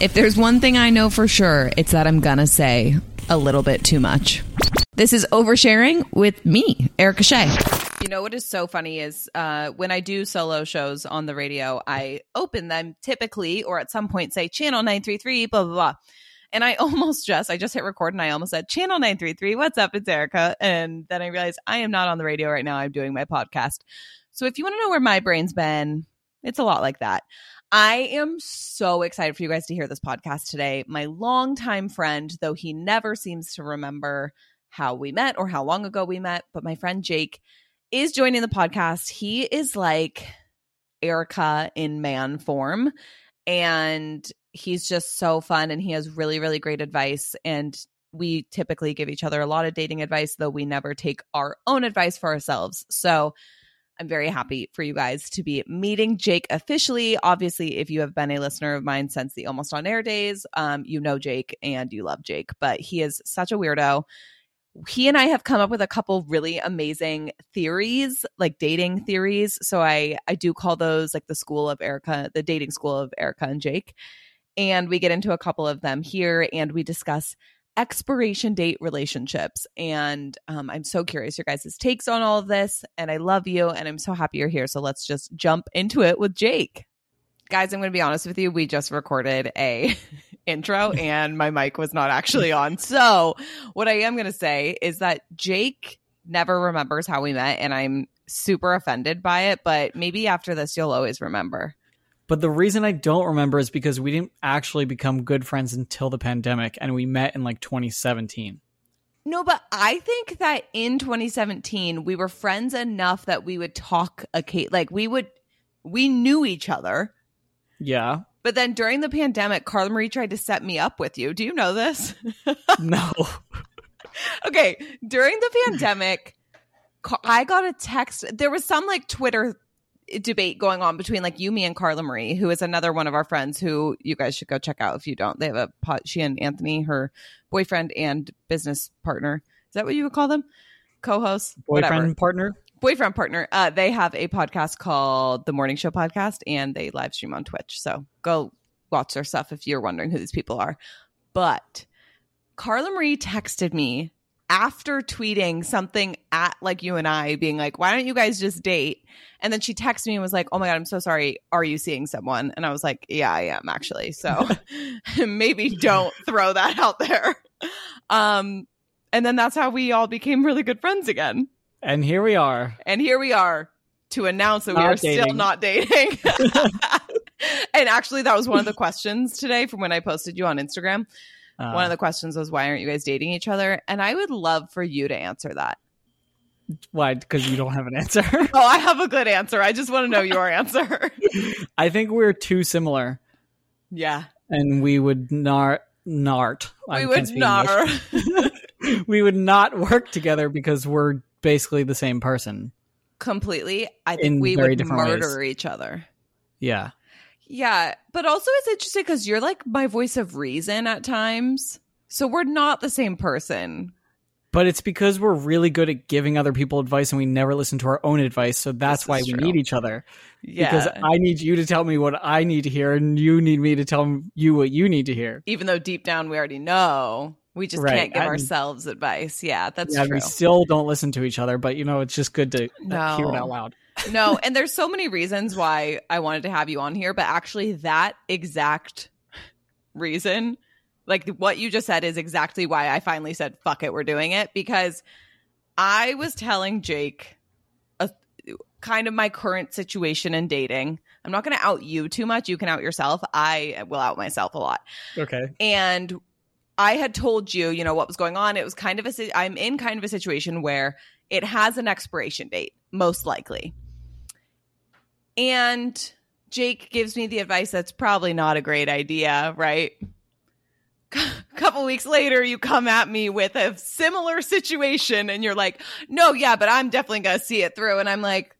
If there's one thing I know for sure, it's that I'm gonna say a little bit too much. This is oversharing with me, Erica Shea. You know what is so funny is uh, when I do solo shows on the radio, I open them typically or at some point say channel 933, blah, blah, blah. And I almost just, I just hit record and I almost said channel 933, what's up? It's Erica. And then I realized I am not on the radio right now. I'm doing my podcast. So if you want to know where my brain's been, it's a lot like that. I am so excited for you guys to hear this podcast today. My longtime friend, though he never seems to remember how we met or how long ago we met, but my friend Jake is joining the podcast. He is like Erica in man form. And he's just so fun and he has really, really great advice. And we typically give each other a lot of dating advice, though we never take our own advice for ourselves. So I'm very happy for you guys to be meeting Jake officially. Obviously, if you have been a listener of mine since the Almost On Air days, um, you know Jake and you love Jake, but he is such a weirdo he and I have come up with a couple really amazing theories, like dating theories. So I I do call those like the school of Erica, the dating school of Erica and Jake. And we get into a couple of them here and we discuss expiration date relationships. And um, I'm so curious your guys' takes on all of this. And I love you and I'm so happy you're here. So let's just jump into it with Jake. Guys, I'm going to be honest with you. We just recorded a intro and my mic was not actually on. So, what I am going to say is that Jake never remembers how we met and I'm super offended by it, but maybe after this you'll always remember. But the reason I don't remember is because we didn't actually become good friends until the pandemic and we met in like 2017. No, but I think that in 2017 we were friends enough that we would talk a like we would we knew each other. Yeah. But then during the pandemic, Carla Marie tried to set me up with you. Do you know this? no. okay. During the pandemic, I got a text. There was some like Twitter debate going on between like you, me, and Carla Marie, who is another one of our friends who you guys should go check out if you don't. They have a pot. She and Anthony, her boyfriend and business partner. Is that what you would call them? Co-host, boyfriend whatever. partner boyfriend partner uh, they have a podcast called the morning show podcast and they live stream on twitch so go watch their stuff if you're wondering who these people are but carla marie texted me after tweeting something at like you and i being like why don't you guys just date and then she texted me and was like oh my god i'm so sorry are you seeing someone and i was like yeah i am actually so maybe don't throw that out there um and then that's how we all became really good friends again and here we are. And here we are to announce that not we are dating. still not dating. and actually, that was one of the questions today from when I posted you on Instagram. Uh, one of the questions was, why aren't you guys dating each other? And I would love for you to answer that. Why? Because you don't have an answer? oh, I have a good answer. I just want to know your answer. I think we're too similar. Yeah. And we would not, nart. We I would not. we would not work together because we're basically the same person. Completely. I think we would murder ways. each other. Yeah. Yeah. But also, it's interesting because you're like my voice of reason at times. So we're not the same person. But it's because we're really good at giving other people advice and we never listen to our own advice. So that's why we true. need each other. Yeah. Because I need you to tell me what I need to hear and you need me to tell you what you need to hear. Even though deep down we already know. We just right. can't give ourselves advice. Yeah, that's yeah, true. We still don't listen to each other, but you know, it's just good to no. hear it out loud. No, and there's so many reasons why I wanted to have you on here, but actually that exact reason, like what you just said is exactly why I finally said fuck it, we're doing it because I was telling Jake a kind of my current situation in dating. I'm not going to out you too much. You can out yourself. I will out myself a lot. Okay. And I had told you, you know, what was going on. It was kind of a, I'm in kind of a situation where it has an expiration date, most likely. And Jake gives me the advice that's probably not a great idea, right? A couple weeks later, you come at me with a similar situation and you're like, no, yeah, but I'm definitely going to see it through. And I'm like,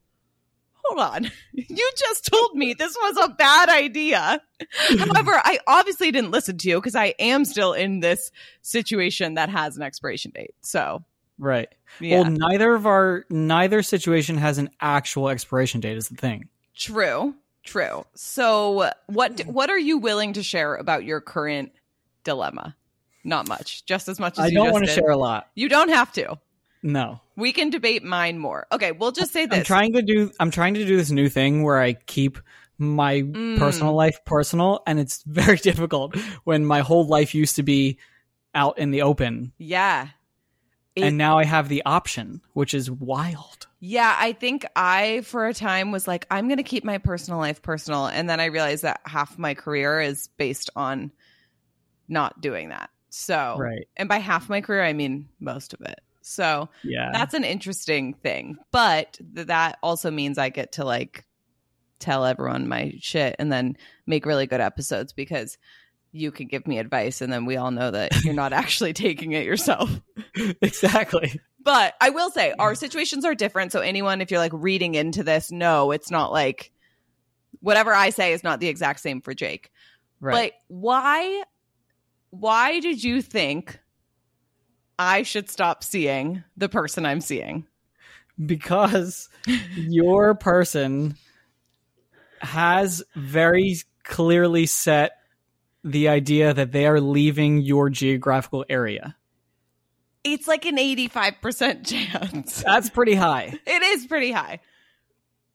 hold on. You just told me this was a bad idea. However, I obviously didn't listen to you because I am still in this situation that has an expiration date. So, right. Yeah. Well, neither of our neither situation has an actual expiration date is the thing. True. True. So, what what are you willing to share about your current dilemma? Not much. Just as much as I you don't want to share a lot. You don't have to. No. We can debate mine more. Okay, we'll just say this. I'm trying to do I'm trying to do this new thing where I keep my Mm. personal life personal and it's very difficult when my whole life used to be out in the open yeah. It- and now I have the option, which is wild. Yeah, I think I for a time was like I'm going to keep my personal life personal and then I realized that half my career is based on not doing that. So, Right. and by half my career I mean most of it. So, Yeah. that's an interesting thing. But th- that also means I get to like tell everyone my shit and then make really good episodes because you can give me advice and then we all know that you're not actually taking it yourself. exactly. But I will say our situations are different. So anyone, if you're like reading into this, no, it's not like whatever I say is not the exact same for Jake. Right. But why why did you think I should stop seeing the person I'm seeing? because your person has very clearly set the idea that they are leaving your geographical area. It's like an 85% chance. That's pretty high. It is pretty high.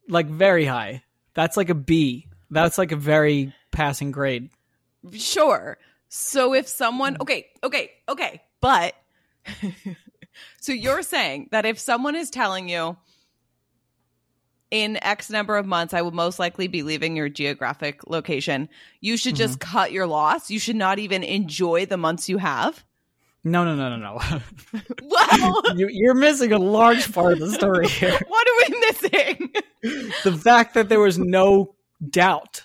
Like very high. That's like a B. That's like a very passing grade. Sure. So if someone, okay, okay, okay, but so you're saying that if someone is telling you in X number of months, I will most likely be leaving your geographic location, you should just mm-hmm. cut your loss. You should not even enjoy the months you have. No, no, no, no, no. Well, you, you're missing a large part of the story here. what are we missing? the fact that there was no doubt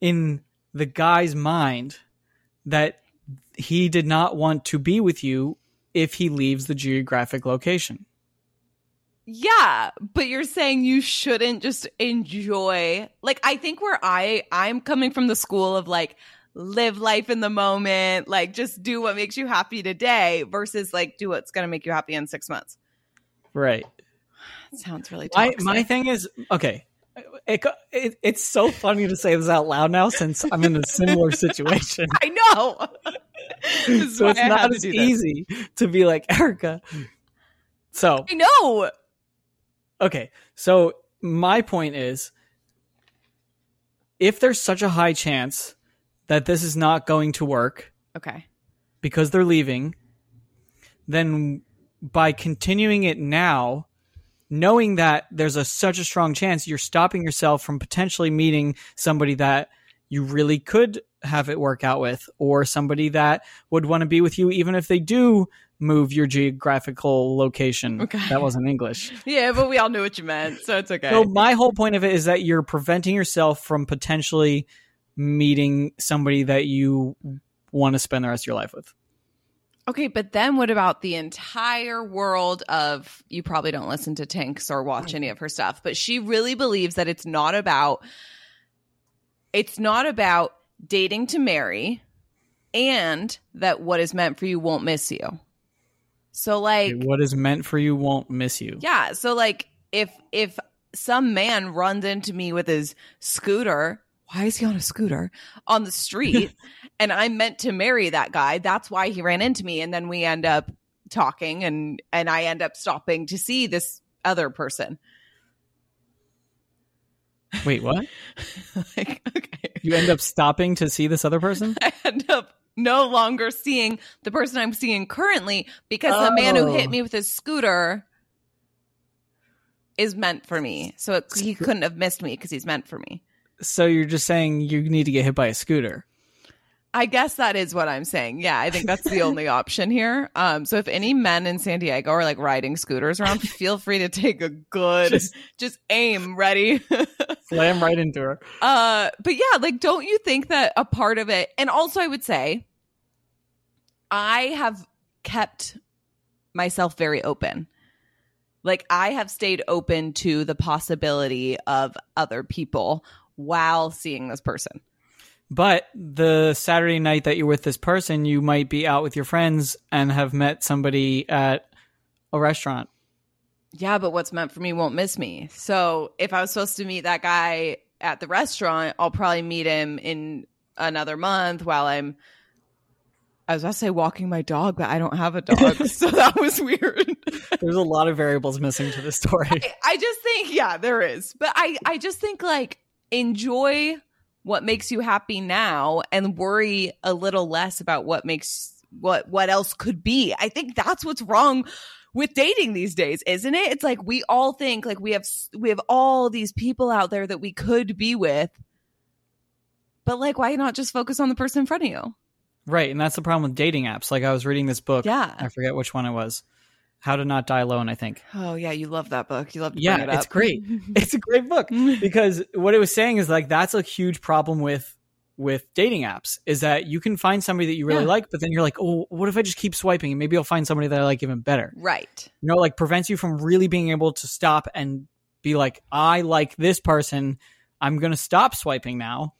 in the guy's mind that he did not want to be with you if he leaves the geographic location. Yeah, but you're saying you shouldn't just enjoy. Like I think where I I'm coming from the school of like live life in the moment, like just do what makes you happy today versus like do what's going to make you happy in 6 months. Right. That sounds really My toxic. my thing is okay. It, it, it's so funny to say this out loud now since I'm in a similar situation. I know. So it's I not as easy to be like Erica. So I know. Okay. So my point is if there's such a high chance that this is not going to work Okay. because they're leaving, then by continuing it now, knowing that there's a such a strong chance you're stopping yourself from potentially meeting somebody that you really could have it work out with or somebody that would want to be with you even if they do move your geographical location. Okay. That wasn't English. Yeah, but we all knew what you meant, so it's okay. So my whole point of it is that you're preventing yourself from potentially meeting somebody that you want to spend the rest of your life with. Okay, but then what about the entire world of you probably don't listen to Tinx or watch any of her stuff, but she really believes that it's not about it's not about dating to marry and that what is meant for you won't miss you. So like what is meant for you won't miss you. yeah, so like if if some man runs into me with his scooter, why is he on a scooter on the street and I'm meant to marry that guy? That's why he ran into me and then we end up talking and and I end up stopping to see this other person. Wait, what? like okay. You end up stopping to see this other person? I end up no longer seeing the person I'm seeing currently because the man who Oh. hit me with his scooter is meant for me. So it, he couldn't have missed me because he's meant for me. So you're just saying you need to get hit by a scooter. I guess that is what I'm saying. Yeah, I think that's the only option here. Um, so if any men in San Diego are like riding scooters around, feel free to take a good, just, Just- aim, ready. Slam right into her. Uh, but yeah, like, don't you think that a part of it, and also I would say, I have kept myself very open. Like, I have stayed open to the possibility of other people while seeing this person. But the Saturday night that you're with this person, you might be out with your friends and have met somebody at a restaurant. Yeah, but what's meant for me won't miss me. So if I was supposed to meet that guy at the restaurant, I'll probably meet him in another month while I'm I was about to say walking my dog, but I don't have a dog, so that was weird. There's a lot of variables missing to the story. I, I just think, yeah, there is, but I, I just think like enjoy what makes you happy now and worry a little less about what makes what what else could be. I think that's what's wrong with dating these days, isn't it? It's like we all think like we have we have all these people out there that we could be with. But like why not just focus on the person in front of you? Right, and that's the problem with dating apps. Like I was reading this book, yeah. I forget which one it was. How to Not Die Alone, I think. Oh yeah, you love that book. You love yeah, it it's great. it's a great book because what it was saying is like that's a huge problem with with dating apps is that you can find somebody that you really yeah. like, but then you're like, oh, what if I just keep swiping and maybe I'll find somebody that I like even better. Right. You know, like prevents you from really being able to stop and be like, I like this person. I'm gonna stop swiping now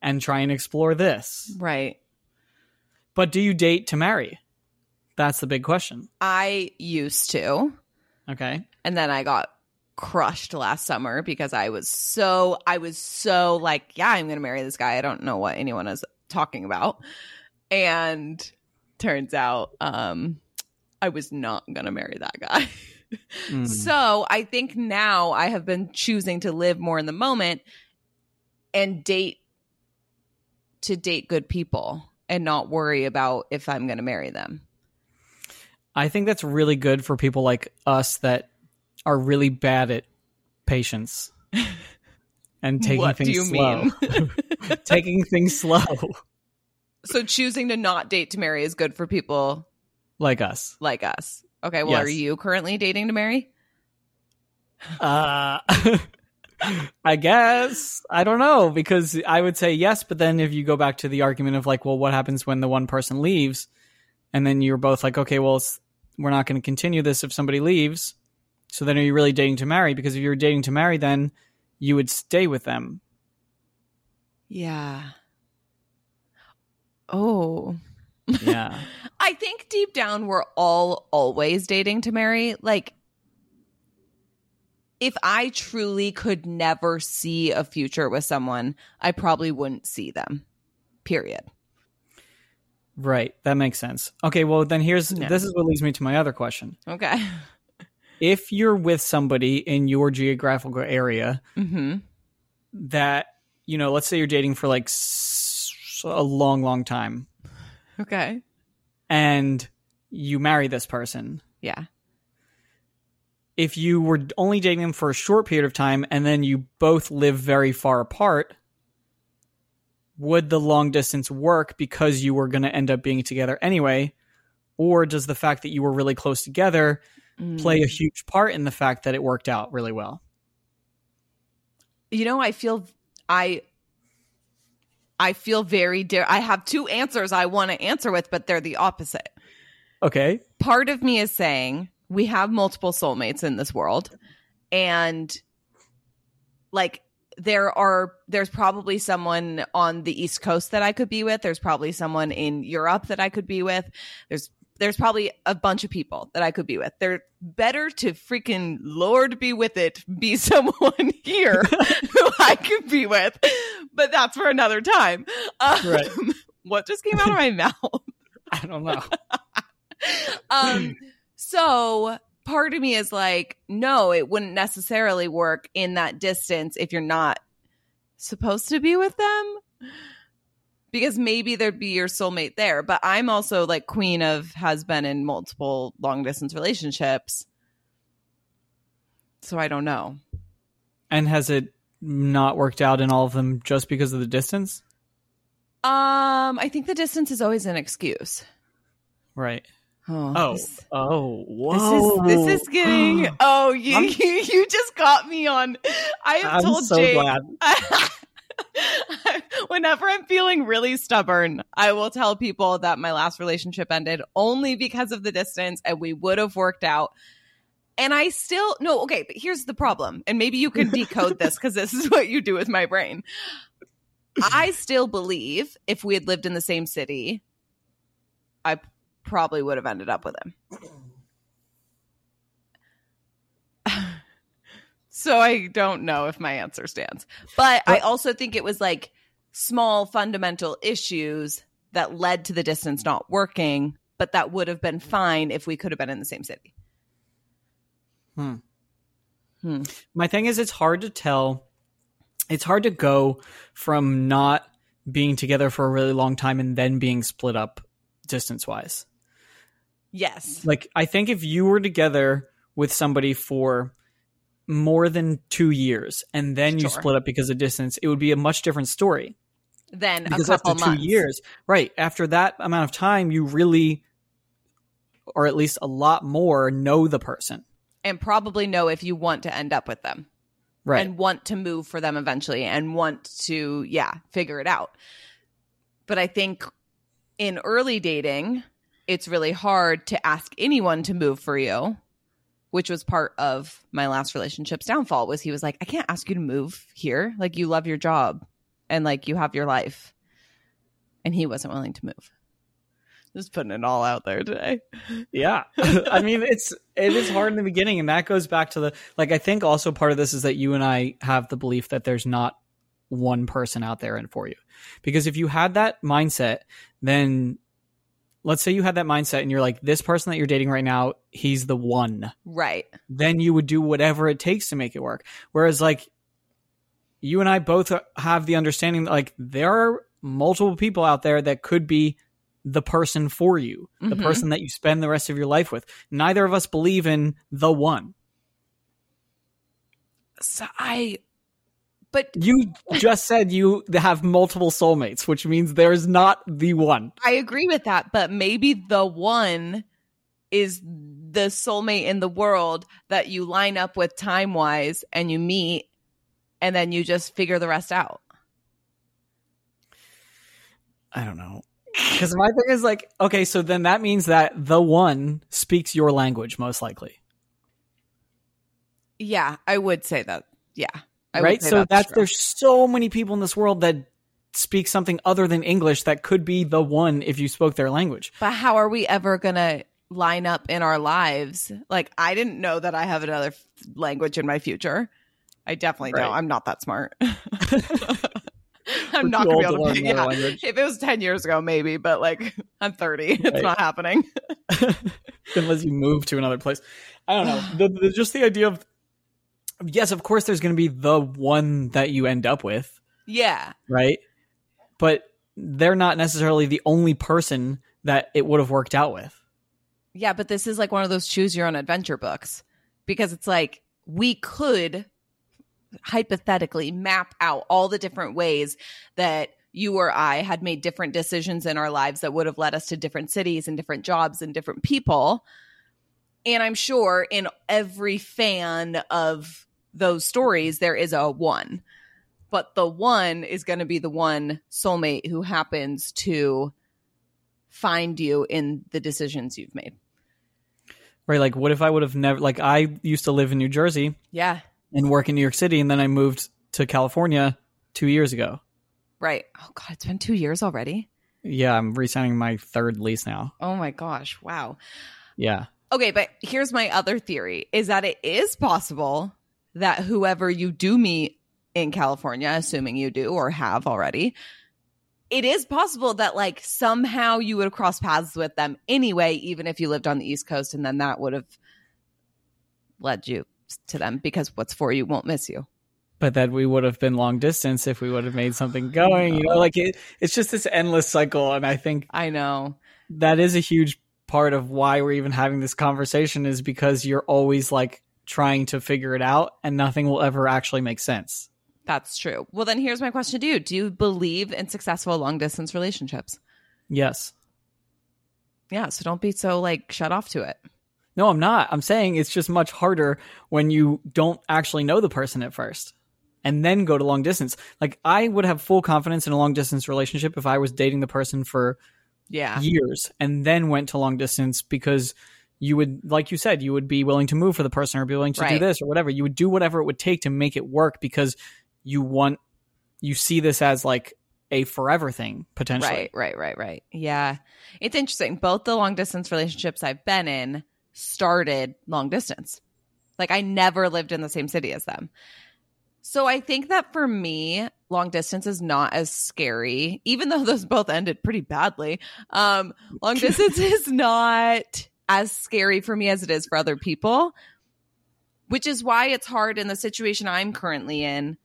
and try and explore this. Right. But do you date to marry? That's the big question. I used to. Okay. And then I got crushed last summer because I was so I was so like, yeah, I'm going to marry this guy. I don't know what anyone is talking about. And turns out um I was not going to marry that guy. mm. So, I think now I have been choosing to live more in the moment and date to date good people and not worry about if I'm going to marry them. I think that's really good for people like us that are really bad at patience and taking what things slow. taking things slow. So choosing to not date to marry is good for people like us. Like us. Okay, well yes. are you currently dating to marry? Uh I guess. I don't know because I would say yes, but then if you go back to the argument of like, well, what happens when the one person leaves? And then you're both like, okay, well, we're not going to continue this if somebody leaves. So then are you really dating to marry? Because if you're dating to marry, then you would stay with them. Yeah. Oh. Yeah. I think deep down we're all always dating to marry. Like if I truly could never see a future with someone, I probably wouldn't see them. Period. Right. That makes sense. Okay, well then here's no. this is what leads me to my other question. Okay. if you're with somebody in your geographical area mm-hmm. that, you know, let's say you're dating for like a long long time. Okay. And you marry this person. Yeah if you were only dating them for a short period of time and then you both live very far apart, would the long distance work because you were going to end up being together anyway? Or does the fact that you were really close together mm. play a huge part in the fact that it worked out really well? You know, I feel I I feel very dear. I have two answers I want to answer with, but they're the opposite. Okay. Part of me is saying we have multiple soulmates in this world and like there are there's probably someone on the east coast that i could be with. There's probably someone in europe that i could be with. There's there's probably a bunch of people that i could be with. They're better to freaking lord be with it be someone here who i could be with. But that's for another time. Um, right. what just came out of my mouth? I don't know. Um so part of me is like, no, it wouldn't necessarily work in that distance if you're not supposed to be with them. Because maybe there'd be your soulmate there. But I'm also like queen of has been in multiple long distance relationships. So I don't know. And has it not worked out in all of them just because of the distance? Um, I think the distance is always an excuse. Right. Oh, oh, this, oh, whoa! This is this is getting. oh, you, you you just got me on. I have I'm told so Jake. Glad. whenever I'm feeling really stubborn, I will tell people that my last relationship ended only because of the distance, and we would have worked out. And I still no, okay, but here's the problem, and maybe you can decode this because this is what you do with my brain. I still believe if we had lived in the same city, I probably would have ended up with him. So I don't know if my answer stands. But I also think it was like small fundamental issues that led to the distance not working, but that would have been fine if we could have been in the same city. Hmm. Hmm. My thing is, it's hard to tell. It's hard to go from not being together for a really long time and then being split up distance wise. Yes. Like, I think if you were together with somebody for more than two years and then you split up because of distance, it would be a much different story. Then because after two months. years, right? After that amount of time, you really, or at least a lot more, know the person and probably know if you want to end up with them, right? And want to move for them eventually, and want to, yeah, figure it out. But I think in early dating, it's really hard to ask anyone to move for you which was part of my last relationship's downfall was he was like i can't ask you to move here. Like you love your job and like you have your life. And he wasn't willing to move. Just putting it all out there today. Yeah. I mean it's it is hard in the beginning and that goes back to the like i think also part of this is that you and i have the belief that there's not one person out there and for you. Because if you had that mindset then let's say you had that mindset and you're like, this person that you're dating right now, he's the one. Right. Then you would do whatever it takes to make it work. Whereas, like, you and I both have the understanding that, like, there are multiple people out there that could be the person for you, the mm-hmm. person that you spend the rest of your life with. Neither of us believe in the one. So I but you just said you have multiple soulmates, which means there's not the one. I agree with that, but maybe the one is the soulmate in the world that you line up with time wise and you meet and then you just figure the rest out. I don't know. Because my thing is like, okay, so then that means that the one speaks your language, most likely. Yeah, I would say that. Yeah. I right? So that's, that's there's so many people in this world that speak something other than English that could be the one if you spoke their language. But how are we ever going to line up in our lives? Like I didn't know that I have another f- language in my future. I definitely right. don't. I'm not that smart. I'm not going to be able to. Yeah. Language. If it was 10 years ago, maybe, but like I'm 30. Right. It's not happening. Unless you move to another place. I don't know. The, the, just the idea of yes, of course, there's going to be the one that you end up with. Yeah. Right. But they're not necessarily the only person that it would have worked out with. Yeah, but this is like one of those choose your own adventure books because it's like we could hypothetically map out all the different ways that you or I had made different decisions in our lives that would have led us to different cities and different jobs and different people. And I'm sure in every fan of those stories, there is a one. But the one is going to be the one soulmate who happens to find you in the decisions you've made. Right. Like, what if I would have never, like, I used to live in New Jersey. Yeah. And work in New York City. And then I moved to California two years ago. Right. Oh, God. It's been two years already. Yeah. I'm resigning my third lease now. Oh, my gosh. Wow. Yeah. Okay. But here's my other theory is that it is possible that whoever you do meet in California, assuming you do or have already, it is possible that like somehow you would have crossed paths with them anyway, even if you lived on the East Coast, and then that would have led you to them because what's for you won't miss you. But that we would have been long distance if we would have made something going. You know, like it, it's just this endless cycle, and I think I know that is a huge part of why we're even having this conversation is because you're always like trying to figure it out and nothing will ever actually make sense. That's true. Well, then here's my question to you Do you believe in successful long distance relationships? Yes. Yeah. So don't be so like shut off to it. No, I'm not. I'm saying it's just much harder when you don't actually know the person at first and then go to long distance. Like I would have full confidence in a long distance relationship if I was dating the person for yeah years and then went to long distance because you would like you said you would be willing to move for the person or be willing to right. do this or whatever you would do whatever it would take to make it work because you want you see this as like a forever thing potentially right right right right yeah it's interesting both the long distance relationships i've been in started long distance Like I never lived in the same city as them. So I think that for me, long distance is not as scary, even though those both ended pretty badly. Um, long distance is not as scary for me as it is for other people, which is why it's hard in the situation I'm currently in.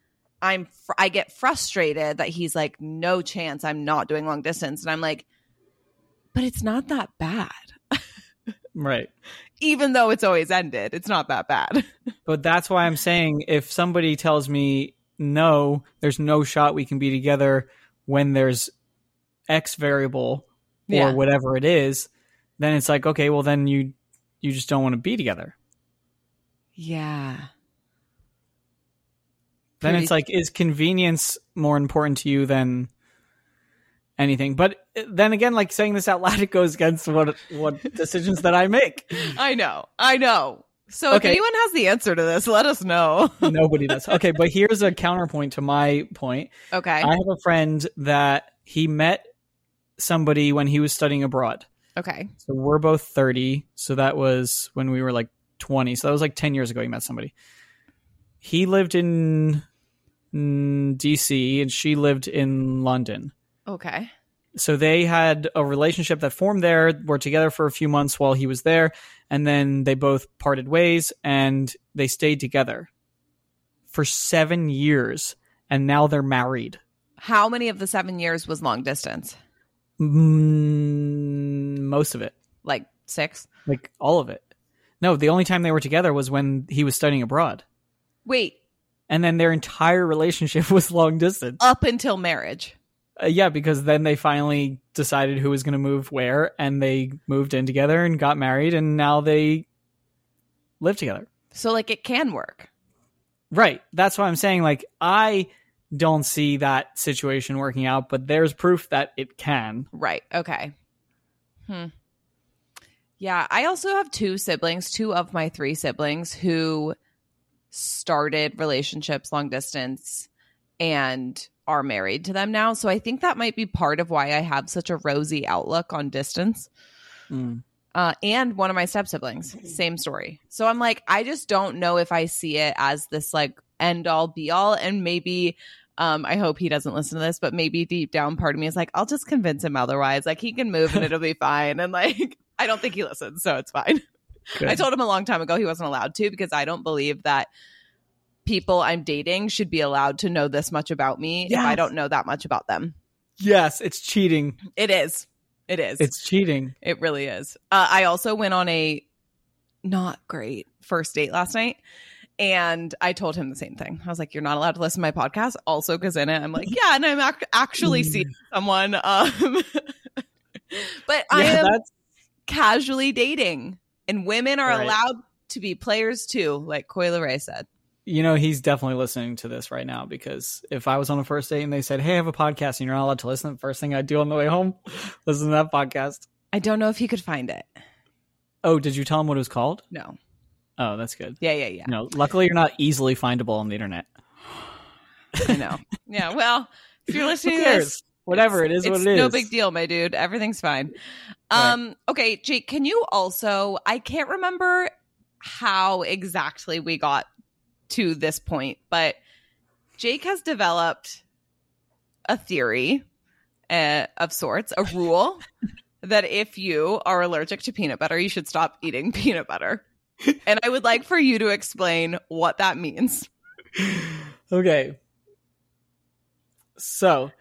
I'm fr- I get frustrated that he's like, no chance, I'm not doing long distance, and I'm like, but it's not that bad. right even though it's always ended. It's not that bad. but that's why I'm saying if somebody tells me no, there's no shot we can be together when there's X variable or yeah. whatever it is, then it's like, okay, well then you you just don't want to be together. Yeah. Then Pretty- it's like, is convenience more important to you than anything. But eh, then again, like saying this out loud, it goes against what what decisions that I make. I know, I know. So okay. if anyone has the answer to this, let us know. Nobody does. Okay, but here's a counterpoint to my point. Okay. I have a friend that he met somebody when he was studying abroad. Okay. So we're both 30. So that was when we were like 20. So that was like 10 years ago he met somebody. He lived in mm, DC and she lived in London. Okay. So they had a relationship that formed there, were together for a few months while he was there, and then they both parted ways and they stayed together for seven years, and now they're married. How many of the seven years was long distance? Mm, most of it. Like six? Like all of it. No, the only time they were together was when he was studying abroad. Wait. And then their entire relationship was long distance. Up until marriage. Uh, yeah, because then they finally decided who was going to move where, and they moved in together and got married, and now they live together. So, like, it can work. Right. That's why I'm saying. Like, I don't see that situation working out, but there's proof that it can. Right. Okay. Hmm. Yeah. I also have two siblings, two of my three siblings who started relationships long distance and are married to them now. So I think that might be part of why I have such a rosy outlook on distance. Mm. Uh, and one of my step siblings, same story. So I'm like, I just don't know if I see it as this like end all be all. And maybe, um, I hope he doesn't listen to this, but maybe deep down part of me is like, I'll just convince him otherwise. Like he can move and it'll be fine. And like, I don't think he listens, so it's fine. Good. I told him a long time ago he wasn't allowed to because I don't believe that people I'm dating should be allowed to know this much about me yes. if I don't know that much about them. Yes, it's cheating. It is. It is. It's cheating. It really is. Uh, I also went on a not great first date last night. And I told him the same thing. I was like, "You're not allowed to listen to my podcast." Also, because in it, I'm like, "Yeah," and I'm ac- actually seeing mm. someone. Um, but I am that's... casually dating, and women are right. allowed to be players too, like Coi Leray said you know, he's definitely listening to this right now because if I was on a first date and they said, Hey, I have a podcast and you're not allowed to listen, the first thing I'd do on the way home, listen to that podcast. I don't know if he could find it. Oh, did you tell him what it was called? No. Oh, that's good. Yeah, yeah, yeah. No, luckily you're not easily findable on the internet. I know. Yeah, well, if you're listening to this, whatever it is, what it is. No big deal, my dude. Everything's fine. Um, right. okay, Jake, can you also I can't remember how exactly we got to this point, but Jake has developed a theory uh, of sorts, a rule that if you are allergic to peanut butter, you should stop eating peanut butter. And I would like for you to explain what that means. Okay. So,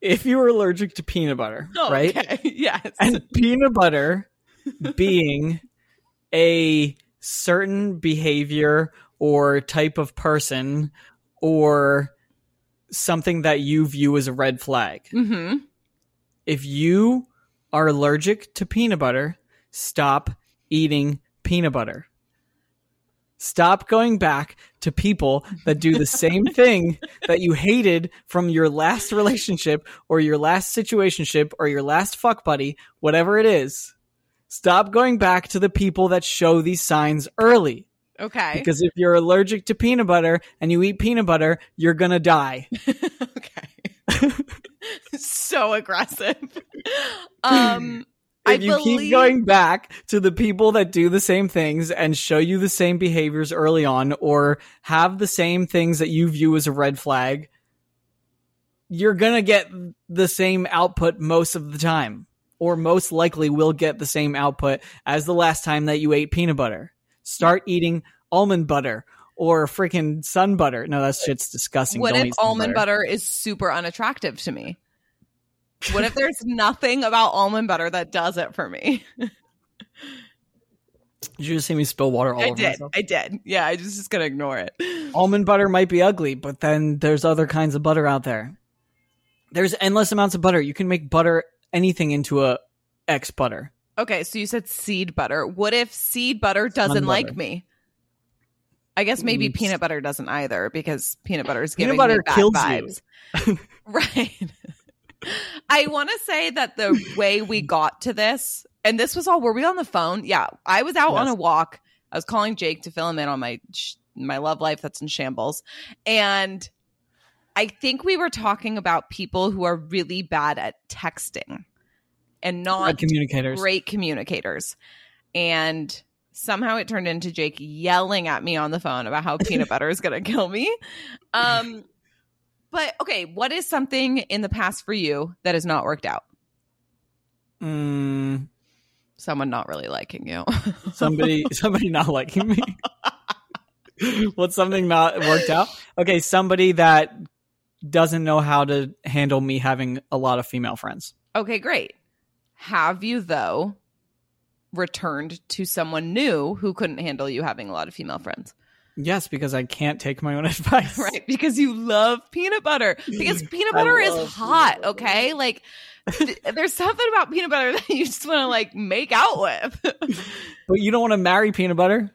if you are allergic to peanut butter, okay. right? Yes. And peanut butter being a certain behavior or type of person or something that you view as a red flag. Mm-hmm. If you are allergic to peanut butter, stop eating peanut butter. Stop going back to people that do the same thing that you hated from your last relationship or your last situationship or your last fuck buddy, whatever it is. Stop going back to the people that show these signs early. Okay. Because if you're allergic to peanut butter and you eat peanut butter, you're going to die. okay. so aggressive. Um if you believe- keep going back to the people that do the same things and show you the same behaviors early on or have the same things that you view as a red flag, you're going to get the same output most of the time or most likely will get the same output as the last time that you ate peanut butter. Start eating almond butter or freaking sun butter. No, that shit's disgusting. What Don't if almond butter. butter is super unattractive to me? What if there's nothing about almond butter that does it for me? Did you just see me spill water all I over did. myself? I did. Yeah, I just just gonna ignore it. Almond butter might be ugly, but then there's other kinds of butter out there. There's endless amounts of butter. You can make butter anything into a X butter. Okay, so you said seed butter. What if seed butter doesn't like me? I guess maybe mm. peanut butter doesn't either because peanut butter is giving peanut butter kills vibes. You. right. I want to say that the way we got to this, and this was all, were we on the phone? Yeah, I was out yes. on a walk. I was calling Jake to fill him in on my my love life that's in shambles, and I think we were talking about people who are really bad at texting and not great communicators, great communicators, and somehow it turned into Jake yelling at me on the phone about how peanut butter is going to kill me. Um, but okay, what is something in the past for you that has not worked out? Mm. Someone not really liking you. somebody, somebody not liking me. What's something not worked out? Okay, somebody that doesn't know how to handle me having a lot of female friends. Okay, great. Have you though returned to someone new who couldn't handle you having a lot of female friends. Yes, because I can't take my own advice. right, because you love peanut butter. Because peanut butter is hot, okay? Like there's something about peanut butter that you just want to like make out with. but you don't want to marry peanut butter?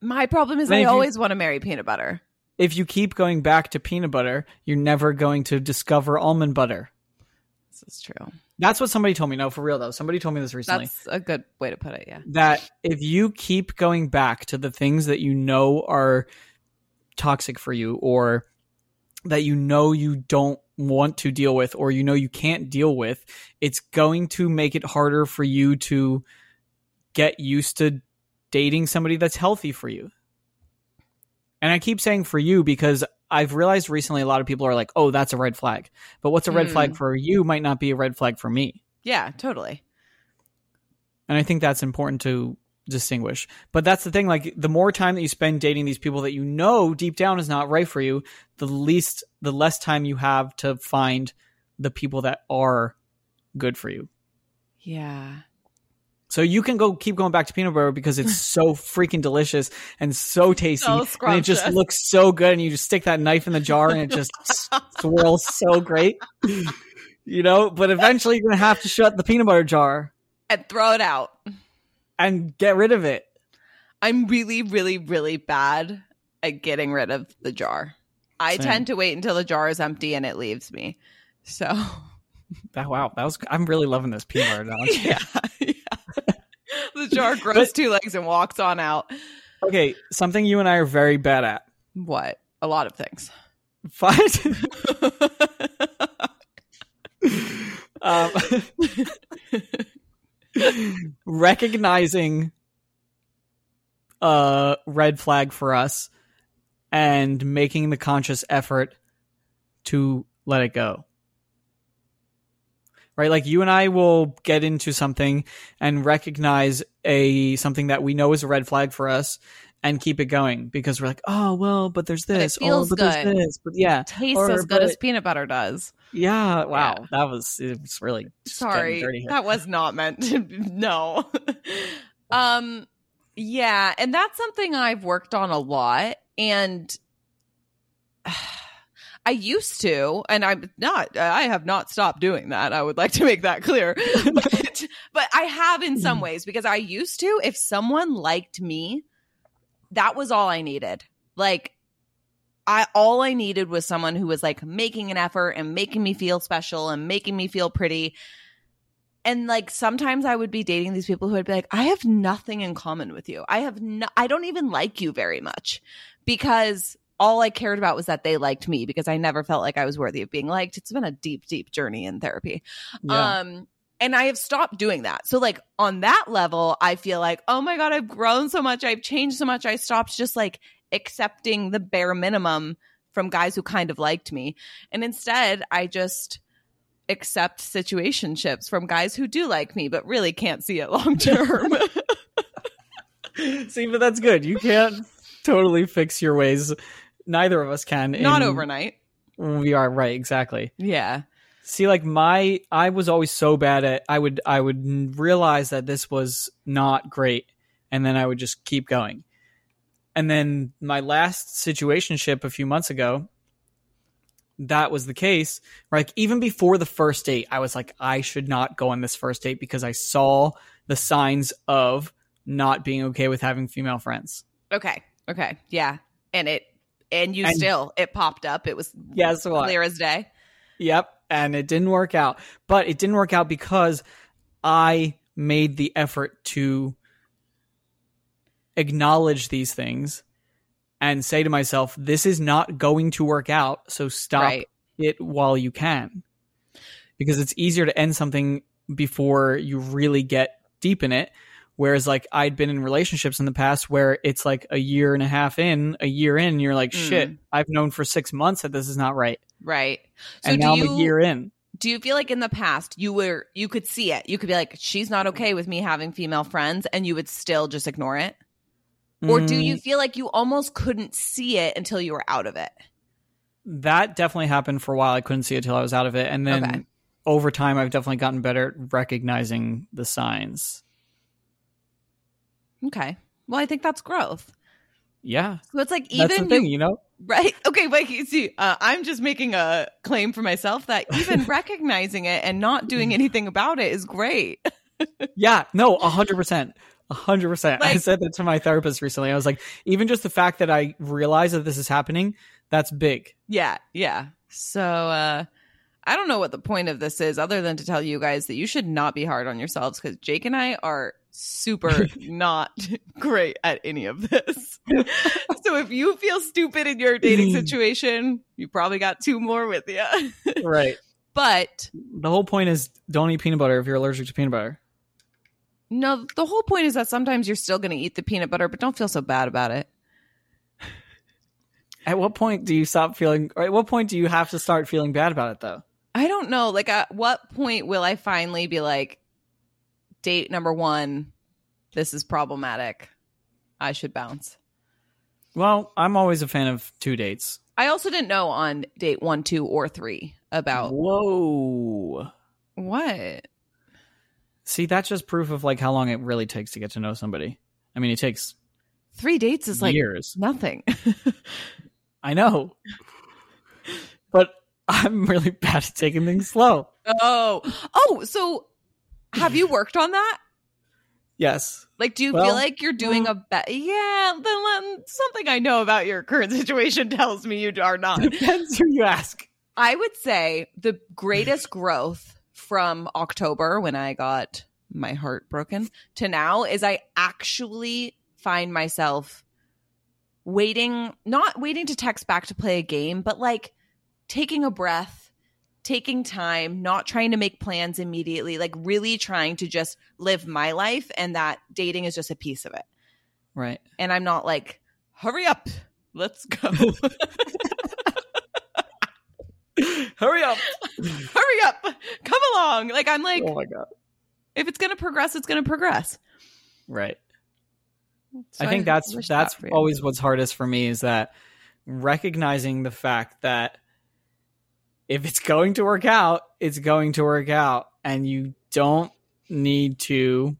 My problem is I always want to marry peanut butter. If you keep going back to peanut butter, you're never going to discover almond butter. This is true. That's what somebody told me. No, for real though. Somebody told me this recently. That's a good way to put it. Yeah. That if you keep going back to the things that you know are toxic for you or that you know you don't want to deal with or you know you can't deal with, it's going to make it harder for you to get used to dating somebody that's healthy for you. And I keep saying for you because I've realized recently a lot of people are like, "Oh, that's a red flag." But what's a red mm. flag hmm. for you might not be a red flag for me. Yeah, totally. And I think that's important to distinguish. But that's the thing like the more time that you spend dating these people that you know deep down is not right for you, the least the less time you have to find the people that are good for you. Yeah. So you can go keep going back to peanut butter because it's so freaking delicious and so tasty, so and it just looks so good. And you just stick that knife in the jar, and it just swirls so great, you know. But eventually, you're gonna have to shut the peanut butter jar and throw it out and get rid of it. I'm really, really, really bad at getting rid of the jar. I Same. tend to wait until the jar is empty and it leaves me. So. That, wow, that was. I'm really loving this peanut butter. yeah, the jar grows two legs and walks on out. Okay, something you and I are very bad at. What? A lot of things. Fight. um, recognizing a red flag for us and making the conscious effort to let it go right? Like you and I will get into something and recognize a something that we know is a red flag for us and keep it going because we're like, oh well, but there's this, but oh, but good. there's this, but yeah, it tastes or, as good as peanut butter does. Yeah, wow, yeah. that was it was really sorry, that was not meant to. No, um, yeah, and that's something I've worked on a lot, and. I used to, and I'm not, I have not stopped doing that. I would like to make that clear. but, but I have in some ways because I used to, if someone liked me, that was all I needed. Like, I all I needed was someone who was like making an effort and making me feel special and making me feel pretty. And like sometimes I would be dating these people who would be like, I have nothing in common with you. I have no I don't even like you very much because all I cared about was that they liked me because I never felt like I was worthy of being liked. It's been a deep, deep journey in therapy. Yeah. Um, and I have stopped doing that. So like on that level, I feel like, oh my God, I've grown so much. I've changed so much. I stopped just like accepting the bare minimum from guys who kind of liked me. And instead, I just accept situationships from guys who do like me, but really can't see it long term. see, but that's good. You can't totally fix your ways. Neither of us can. Not overnight. We are right, exactly. Yeah. See, like my, I was always so bad at. I would, I would realize that this was not great, and then I would just keep going. And then my last situationship a few months ago, that was the case. Like even before the first date, I was like, I should not go on this first date because I saw the signs of not being okay with having female friends. Okay. Okay. Yeah. And it, and you and, still, it popped up. It was yes, clear as day. Yep and it didn't work out. But it didn't work out because I made the effort to acknowledge these things and say to myself, this is not going to work out. So stop right. it while you can. Because it's easier to end something before you really get deep in it. Whereas, like, I'd been in relationships in the past where it's like a year and a half in, a year in, you're like, mm. shit, I've known for six months that this is not right. Right. So and now you, I'm a year in. Do you feel like in the past you were you could see it? You could be like, she's not okay with me having female friends, and you would still just ignore it? Mm. Or do you mm. feel like you almost couldn't see it until you were out of it? That definitely happened for a while. I couldn't see it until I was out of it. And then okay. over time I've definitely gotten better at recognizing the signs. Okay. Well, I think that's growth. Yeah. So it's like even thing, you, you know, right? Okay, but you see, uh, I'm just making a claim for myself that even recognizing it and not doing anything about it is great. yeah. No, a hundred percent. A hundred percent. I said that to my therapist recently. I was like, even just the fact that I realize that this is happening, that's big. Yeah. Yeah. So, uh, I don't know what the point of this is other than to tell you guys that you should not be hard on yourselves because Jake and I are super not great at any of this. so if you feel stupid in your dating situation, you probably got two more with you. right. But the whole point is don't eat peanut butter if you're allergic to peanut butter. No, the whole point is that sometimes you're still going to eat the peanut butter, but don't feel so bad about it. At what point do you stop feeling, or at what point do you have to start feeling bad about it though? I don't know. Like, at what point will I finally be like, date number one, this is problematic. I should bounce. Well, I'm always a fan of two dates. I also didn't know on date one, two, or three about. Whoa. What? See, that's just proof of like how long it really takes to get to know somebody. I mean, it takes three dates is like years. Nothing. I know. But I'm really bad at taking things slow. Oh, oh, so have you worked on that? Yes. Like, do you well, feel like you're doing well, a bet? Yeah, then something I know about your current situation tells me you are not. Depends who you ask. I would say the greatest growth from October when I got my heart broken to now is I actually find myself waiting, not waiting to text back to play a game, but like taking a breath, taking time, not trying to make plans immediately, like really trying to just live my life and that dating is just a piece of it. Right. And I'm not like, hurry up, let's go. hurry up. hurry up. Come along. Like I'm like, oh my God. If it's gonna progress, it's gonna progress. Right. So I think I that's that's that always what's hardest for me is that recognizing the fact that if it's going to work out, it's going to work out. And you don't need to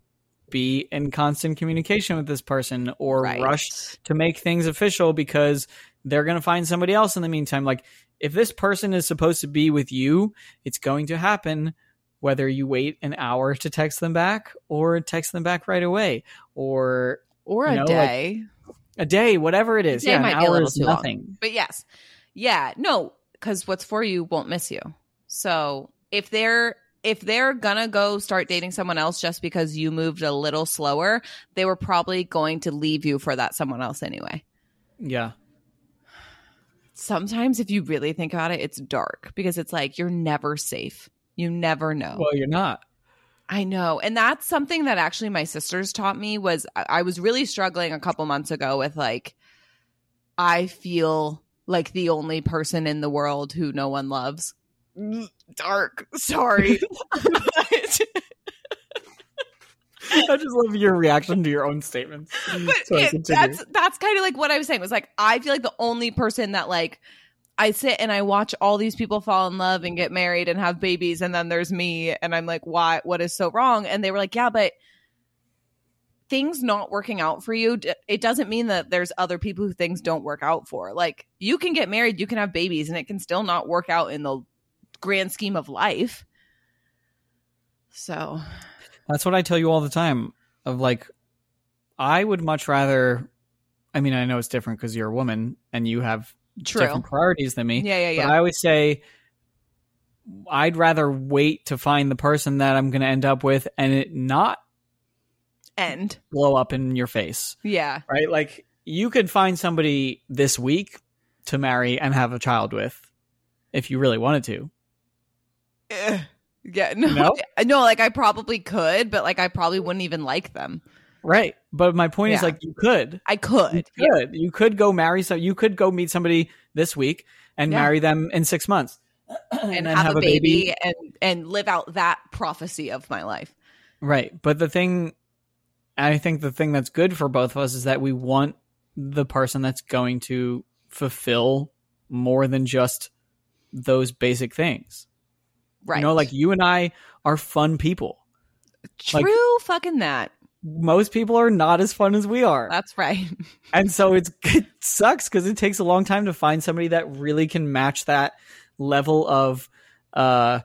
be in constant communication with this person or right. rush to make things official because they're going to find somebody else in the meantime. Like, if this person is supposed to be with you, it's going to happen whether you wait an hour to text them back or text them back right away or or a know, day. Like, a day, whatever it is. yeah, might an hour is nothing. Long. But yes. Yeah, no, because what's for you won't miss you. So if they're if they're gonna go start dating someone else just because you moved a little slower, they were probably going to leave you for that someone else anyway. Yeah. Sometimes if you really think about it, it's dark because it's like you're never safe. You never know. Well, you're not. I know. And that's something that actually my sisters taught me was I was really struggling a couple months ago with like I feel like the only person in the world who no one loves. Dark. Sorry. I just love your reaction to your own statements. But so it, that's that's kind of like what I was saying was like I feel like the only person that like I sit and I watch all these people fall in love and get married and have babies and then there's me and I'm like why what is so wrong and they were like yeah but things not working out for you it doesn't mean that there's other people who things don't work out for like you can get married you can have babies and it can still not work out in the grand scheme of life so that's what I tell you all the time of like I would much rather I mean I know it's different cuz you're a woman and you have True. different priorities than me. Yeah, yeah, yeah. But I always say I'd rather wait to find the person that I'm going to end up with and it not end blow up in your face. Yeah. Right? Like you could find somebody this week to marry and have a child with if you really wanted to. Uh, yeah, no, no, no, like I probably could, but like I probably wouldn't even like them. Right. But my point yeah. is like you could. I could. You could. Yeah. You could go marry some you could go meet somebody this week and yeah. marry them in 6 months. and, and have, have, a baby, baby and and live out that prophecy of my life. Right. But the thing I think the thing that's good for both of us is that we want the person that's going to fulfill more than just those basic things. Right. You know, like you and I are fun people. True like, fucking that. Most people are not as fun as we are. That's right. and so it's it sucks because it takes a long time to find somebody that really can match that level of uh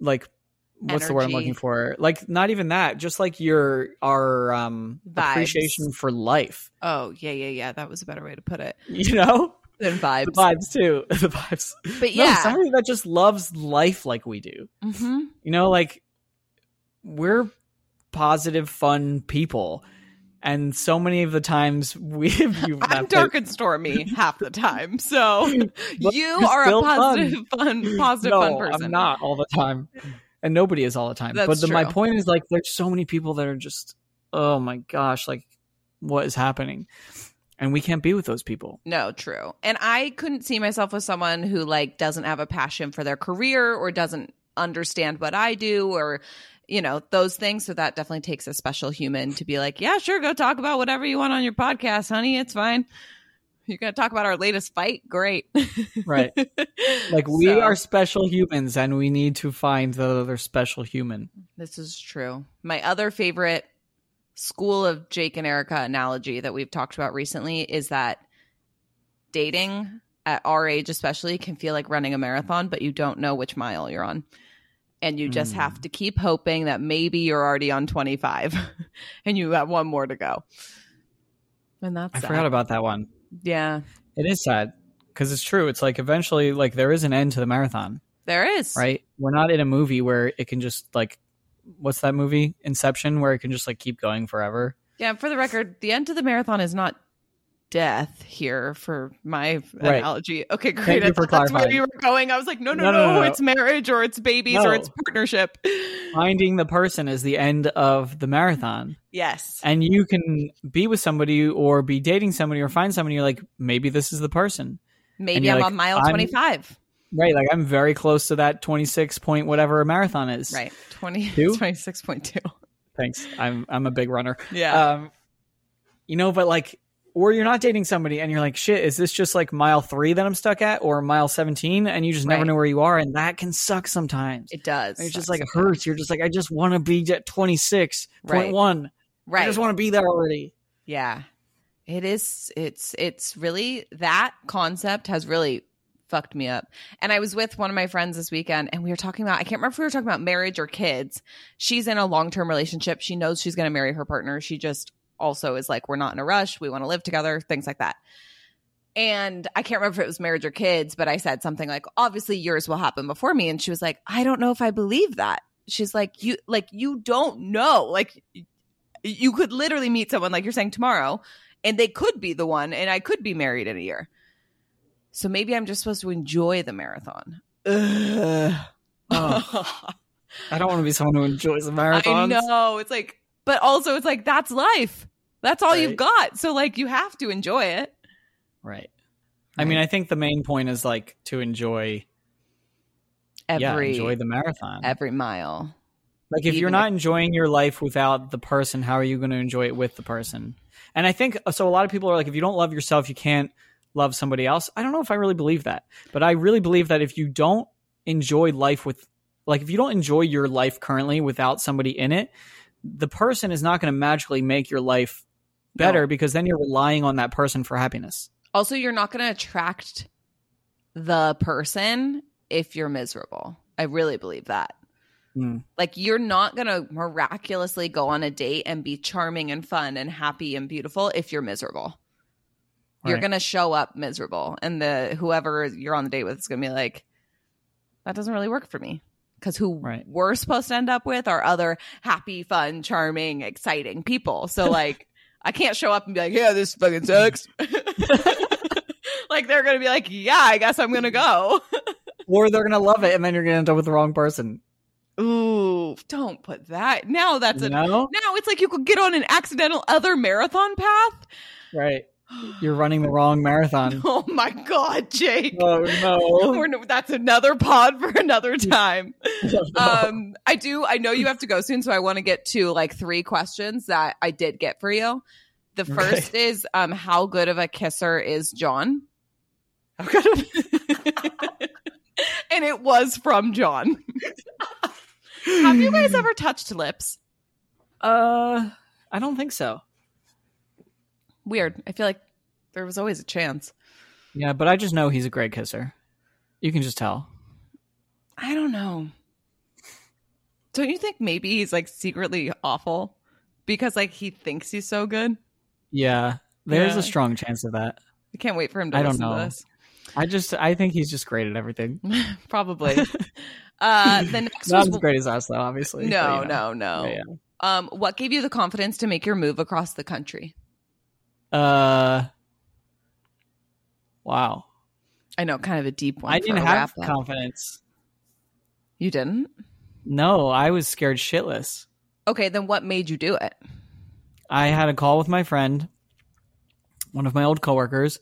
like what's the word I'm looking for? Like not even that, just like your our um Vibes. appreciation for life. Oh, yeah, yeah, yeah. That was a better way to put it. You know? and vibes. The vibes too. the vibes. But yeah, no, somebody that just loves life like we do. Mm-hmm. You know, like we're positive, fun people. And so many of the times we I'm dark and stormy half the time. So you are a positive, fun, fun positive, no, fun person. I'm not all the time. And nobody is all the time. That's but the, my point is like there's so many people that are just oh my gosh, like what is happening? and we can't be with those people. No, true. And I couldn't see myself with someone who like doesn't have a passion for their career or doesn't understand what I do or you know, those things. So that definitely takes a special human to be like, yeah, sure, go talk about whatever you want on your podcast, honey. It's fine. You're going to talk about our latest fight? Great. right. Like we so, are special humans and we need to find the other special human. This is true. My other favorite school of Jake and Erica analogy that we've talked about recently is that dating at our age especially can feel like running a marathon but you don't know which mile you're on and you just mm. have to keep hoping that maybe you're already on 25 and you have one more to go and that's i sad. forgot about that one yeah. It is sad because it's true. It's like eventually like there is an end to the marathon. There is. Right? We're not in a movie where it can just like what's that movie? Inception where it can just like keep going forever. Yeah, for the record, the end of the marathon is not death here for my right. analogy. Okay, great. That's clarifying. where you were going. I was like, no, no, no, no, no, no. it's marriage or it's babies or it's partnership. Finding the person is the end of the marathon. Yes. And you can be with somebody or be dating somebody or find somebody you're like, maybe this is the person. Maybe I'm like, on mile 25. Right, like I'm very close to that 26 point whatever a marathon is. Right, 20, 26.2. Thanks. I'm I'm a big runner. Yeah. Um, you know, but like, or you're not dating somebody and you're like, shit, is this just like mile three that I'm stuck at, or mile 17, and you just right. never know where you are, and that can suck sometimes. It does. And it's just like it hurts. You're just like, I just want to be at 26.1. Right. right. I just want to be there already. Yeah. It is. It's it's really that concept has really fucked me up. And I was with one of my friends this weekend and we were talking about, I can't remember if we were talking about marriage or kids. She's in a long term relationship. She knows she's going to marry her partner. She just also is like, we're not in a rush. We want to live together, things like that. And I can't remember if it was marriage or kids, but I said something like, obviously yours will happen before me. And she was like, I don't know if I believe that. She's like, you, like, you don't know. Like, you could literally meet someone, like you're saying tomorrow, and they could be the one, and I could be married in a year. So maybe I'm just supposed to enjoy the marathon. Oh. I don't want to be someone who enjoys the marathons. I know. It's like, but also it's like that's life. That's all right. you've got. So like you have to enjoy it. Right. I mean, I think the main point is like to enjoy every yeah, enjoy the marathon. Every mile. Like if Even you're not if- enjoying your life without the person, how are you going to enjoy it with the person? And I think so a lot of people are like if you don't love yourself, you can't love somebody else. I don't know if I really believe that. But I really believe that if you don't enjoy life with like if you don't enjoy your life currently without somebody in it, the person is not going to magically make your life better no. because then you're relying on that person for happiness. Also, you're not going to attract the person if you're miserable. I really believe that. Mm. Like you're not going to miraculously go on a date and be charming and fun and happy and beautiful if you're miserable. Right. You're going to show up miserable and the whoever you're on the date with is going to be like that doesn't really work for me because who right. we're supposed to end up with are other happy, fun, charming, exciting people. So like I can't show up and be like, yeah, this fucking sucks. like they're gonna be like, yeah, I guess I'm gonna go. or they're gonna love it, and then you're gonna end up with the wrong person. Ooh, don't put that. Now that's a no? now it's like you could get on an accidental other marathon path. Right. You're running the wrong marathon. Oh my god, Jake. Oh no. We're, that's another pod for another time. um I do I know you have to go soon so I want to get to like three questions that I did get for you. The first okay. is um how good of a kisser is John? and it was from John. have you guys ever touched lips? Uh I don't think so. Weird. I feel like there was always a chance. Yeah, but I just know he's a great kisser. You can just tell. I don't know. Don't you think maybe he's like secretly awful because like he thinks he's so good? Yeah, there's yeah. a strong chance of that. I can't wait for him to I don't know. I just I think he's just great at everything. Probably. uh the next Not was, as great as us though, obviously. No, but, know. no, no. Yeah. Um what gave you the confidence to make your move across the country? Uh Wow. I know, kind of a deep one. I didn't have confidence. You didn't? No, I was scared shitless. Okay, then what made you do it? I had a call with my friend, one of my old coworkers,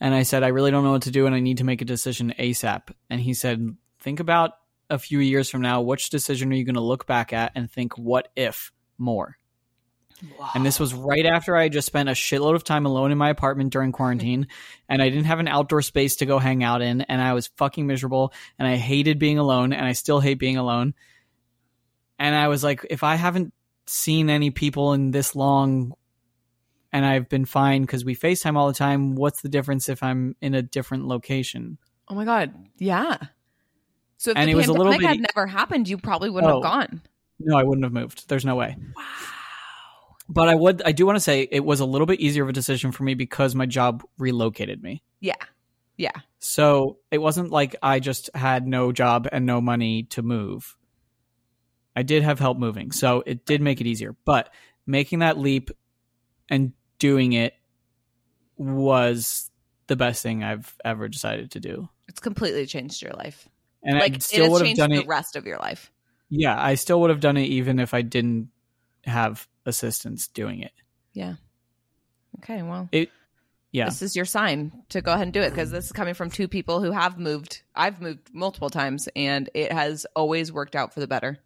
and I said, I really don't know what to do and I need to make a decision ASAP. And he said, Think about a few years from now, which decision are you going to look back at and think, what if more? Wow. And this was right after I just spent a shitload of time alone in my apartment during quarantine and I didn't have an outdoor space to go hang out in and I was fucking miserable and I hated being alone and I still hate being alone. And I was like, if I haven't seen any people in this long and I've been fine because we FaceTime all the time, what's the difference if I'm in a different location? Oh my God. Yeah. So if and the it was a little bit, had never happened, you probably wouldn't oh, have gone. No, I wouldn't have moved. There's no way. Wow but I would I do want to say it was a little bit easier of a decision for me because my job relocated me. Yeah. Yeah. So it wasn't like I just had no job and no money to move. I did have help moving, so it did make it easier. But making that leap and doing it was the best thing I've ever decided to do. It's completely changed your life. And like, I still would have done it the rest of your life. Yeah, I still would have done it even if I didn't have assistance doing it. Yeah. Okay, well. It yeah. This is your sign to go ahead and do it because this is coming from two people who have moved. I've moved multiple times and it has always worked out for the better.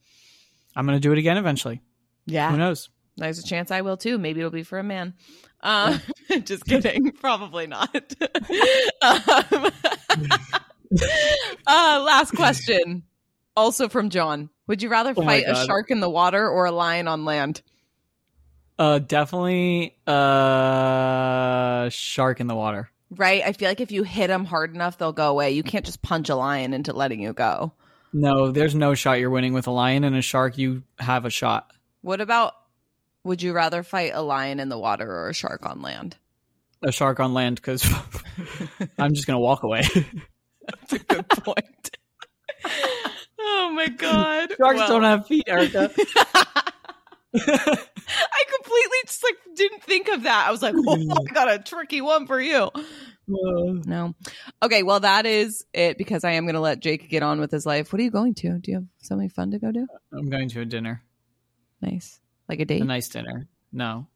I'm going to do it again eventually. Yeah. Who knows? There's a chance I will too. Maybe it'll be for a man. Um, just kidding. Probably not. um, uh, last question. Also from John. Would you rather oh fight a shark in the water or a lion on land? Uh, definitely uh, shark in the water. Right. I feel like if you hit them hard enough, they'll go away. You can't just punch a lion into letting you go. No, there's no shot you're winning with a lion and a shark. You have a shot. What about? Would you rather fight a lion in the water or a shark on land? A shark on land because I'm just gonna walk away. That's a good point. oh my god! Sharks well. don't have feet, Erica. I completely just like didn't think of that. I was like, oh, I got a tricky one for you. Uh. no. Okay, well that is it because I am going to let Jake get on with his life. What are you going to? Do you have something fun to go do? I'm going to a dinner. Nice, like a date. A nice dinner. No.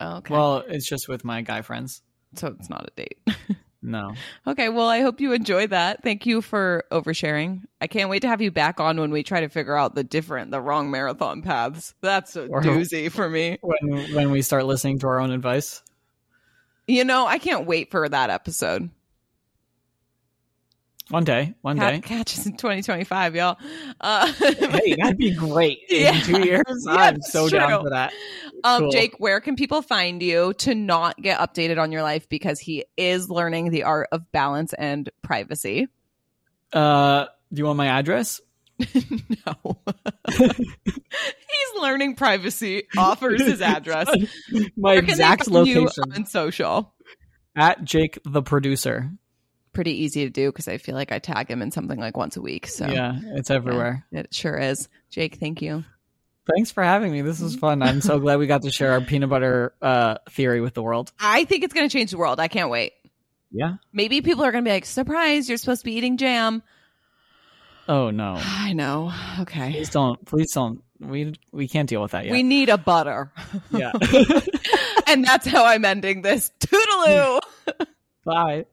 Oh, okay. Well, it's just with my guy friends. So it's not a date. no. Okay, well, I hope you enjoy that. Thank you for oversharing. I can't wait to have you back on when we try to figure out the different, the wrong marathon paths. That's a or doozy for me. When when we start listening to our own advice. You know, I can't wait for that episode. One day, one day. Catch us in 2025, y'all. Uh, hey, that'd be great. In yeah, two years, yeah, I'm so true. down for that. Um, cool. Jake, where can people find you to not get updated on your life because he is learning the art of balance and privacy? Uh, do you want my address? no. He's learning privacy, offers his address. my exact location on social. At Jake the producer. Pretty easy to do because I feel like I tag him in something like once a week. So yeah, it's everywhere. Yeah, it sure is. Jake, thank you. Thanks for having me. This was fun. I'm so glad we got to share our peanut butter uh, theory with the world. I think it's going to change the world. I can't wait. Yeah. Maybe people are going to be like, surprise, you're supposed to be eating jam. Oh no. I know. Okay. Please don't. Please don't. We we can't deal with that yet. We need a butter. Yeah. and that's how I'm ending this. Toodaloo. Bye.